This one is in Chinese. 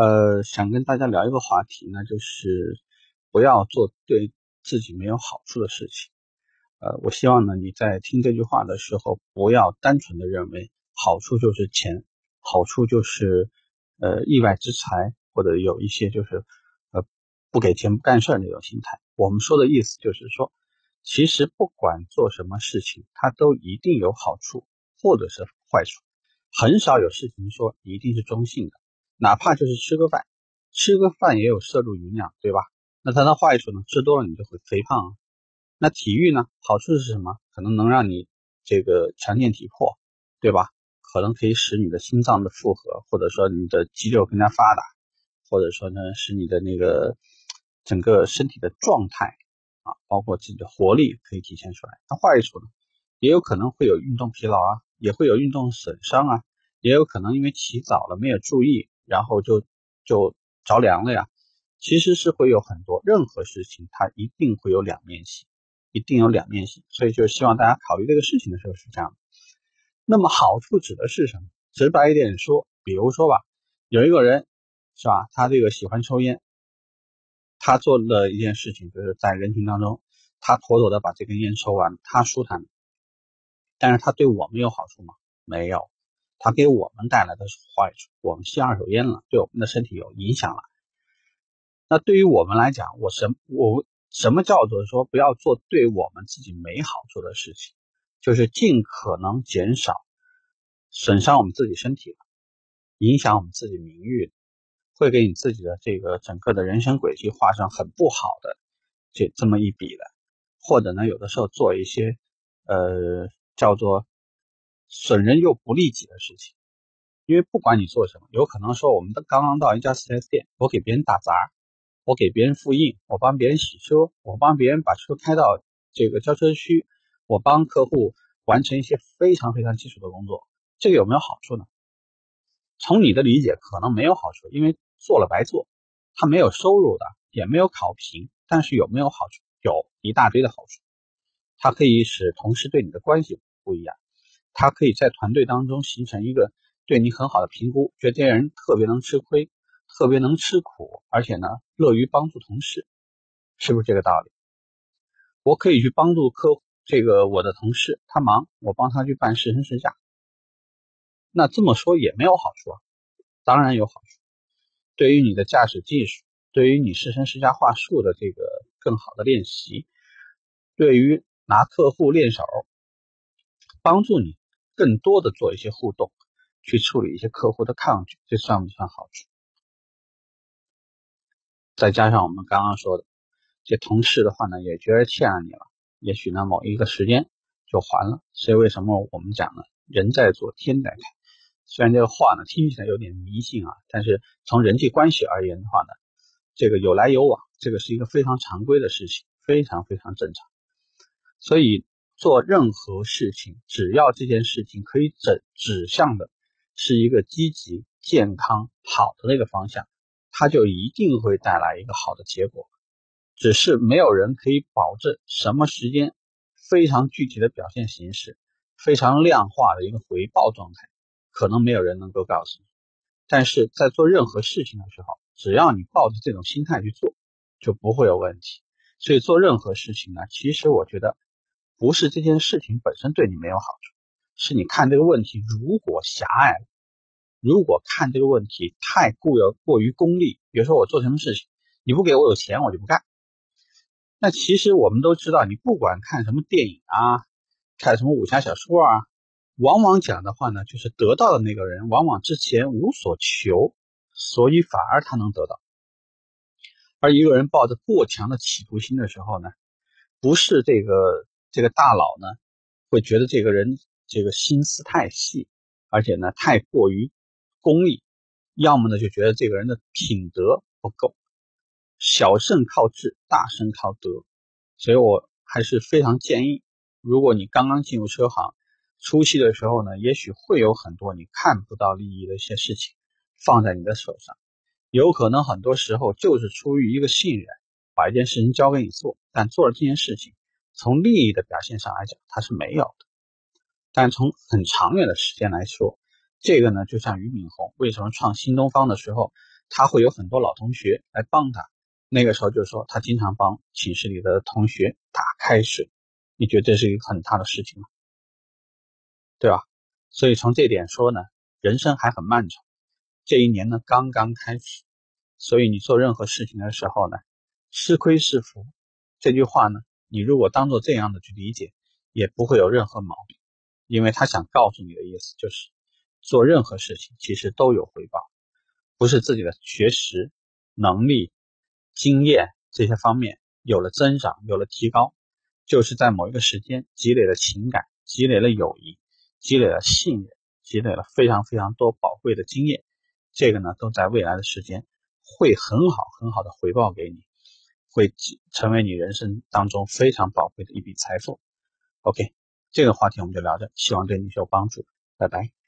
呃，想跟大家聊一个话题呢，就是不要做对自己没有好处的事情。呃，我希望呢，你在听这句话的时候，不要单纯的认为好处就是钱，好处就是呃意外之财，或者有一些就是呃不给钱不干事那种心态。我们说的意思就是说，其实不管做什么事情，它都一定有好处或者是坏处，很少有事情说一定是中性的。哪怕就是吃个饭，吃个饭也有摄入营养，对吧？那它的坏处呢？吃多了你就会肥胖。那体育呢？好处是什么？可能能让你这个强健体魄，对吧？可能可以使你的心脏的负荷，或者说你的肌肉更加发达，或者说呢，使你的那个整个身体的状态啊，包括自己的活力可以体现出来。那坏处呢，也有可能会有运动疲劳啊，也会有运动损伤啊，也有可能因为起早了没有注意。然后就就着凉了呀，其实是会有很多任何事情，它一定会有两面性，一定有两面性，所以就希望大家考虑这个事情的时候是这样的。那么好处指的是什么？直白一点说，比如说吧，有一个人是吧，他这个喜欢抽烟，他做了一件事情就是在人群当中，他妥妥的把这根烟抽完，他舒坦，但是他对我们有好处吗？没有。它给我们带来的坏处，我们吸二手烟了，对我们的身体有影响了。那对于我们来讲，我什我什么叫做说不要做对我们自己没好处的事情，就是尽可能减少损伤我们自己身体的，影响我们自己名誉，会给你自己的这个整个的人生轨迹画上很不好的这这么一笔的，或者呢，有的时候做一些呃叫做。损人又不利己的事情，因为不管你做什么，有可能说我们刚刚到一家 4S 店，我给别人打杂，我给别人复印，我帮别人洗车，我帮别人把车开到这个交车区，我帮客户完成一些非常非常基础的工作，这个有没有好处呢？从你的理解，可能没有好处，因为做了白做，他没有收入的，也没有考评，但是有没有好处？有一大堆的好处，它可以使同事对你的关系不一样。他可以在团队当中形成一个对你很好的评估，觉得这人特别能吃亏，特别能吃苦，而且呢乐于帮助同事，是不是这个道理？我可以去帮助客户，这个我的同事他忙，我帮他去办试乘试驾。那这么说也没有好处啊，当然有好处。对于你的驾驶技术，对于你试乘试驾话术的这个更好的练习，对于拿客户练手，帮助你。更多的做一些互动，去处理一些客户的抗拒，这算不算好处？再加上我们刚刚说的，这同事的话呢，也觉得欠了你了，也许呢某一个时间就还了。所以为什么我们讲呢？人在做，天在看。虽然这个话呢听起来有点迷信啊，但是从人际关系而言的话呢，这个有来有往，这个是一个非常常规的事情，非常非常正常。所以。做任何事情，只要这件事情可以指指向的是一个积极、健康、好的那个方向，它就一定会带来一个好的结果。只是没有人可以保证什么时间非常具体的表现形式、非常量化的一个回报状态，可能没有人能够告诉你。但是在做任何事情的时候，只要你抱着这种心态去做，就不会有问题。所以做任何事情呢，其实我觉得。不是这件事情本身对你没有好处，是你看这个问题如果狭隘了，如果看这个问题太过于过于功利，比如说我做什么事情，你不给我有钱我就不干。那其实我们都知道，你不管看什么电影啊，看什么武侠小说啊，往往讲的话呢，就是得到的那个人往往之前无所求，所以反而他能得到。而一个人抱着过强的企图心的时候呢，不是这个。这个大佬呢，会觉得这个人这个心思太细，而且呢太过于功利，要么呢就觉得这个人的品德不够。小胜靠智，大胜靠德。所以我还是非常建议，如果你刚刚进入车行，初期的时候呢，也许会有很多你看不到利益的一些事情放在你的手上，有可能很多时候就是出于一个信任，把一件事情交给你做，但做了这件事情。从利益的表现上来讲，它是没有的。但从很长远的时间来说，这个呢，就像俞敏洪为什么创新东方的时候，他会有很多老同学来帮他。那个时候就说他经常帮寝室里的同学打开水，你觉得这是一个很大的事情吗？对吧？所以从这点说呢，人生还很漫长，这一年呢刚刚开始，所以你做任何事情的时候呢，吃亏是福。这句话呢，你如果当做这样的去理解，也不会有任何毛病，因为他想告诉你的意思就是，做任何事情其实都有回报，不是自己的学识、能力、经验这些方面有了增长、有了提高，就是在某一个时间积累了情感、积累了友谊。积累了信任，积累了非常非常多宝贵的经验，这个呢都在未来的时间会很好很好的回报给你，会成为你人生当中非常宝贵的一笔财富。OK，这个话题我们就聊着，希望对你有帮助，拜拜。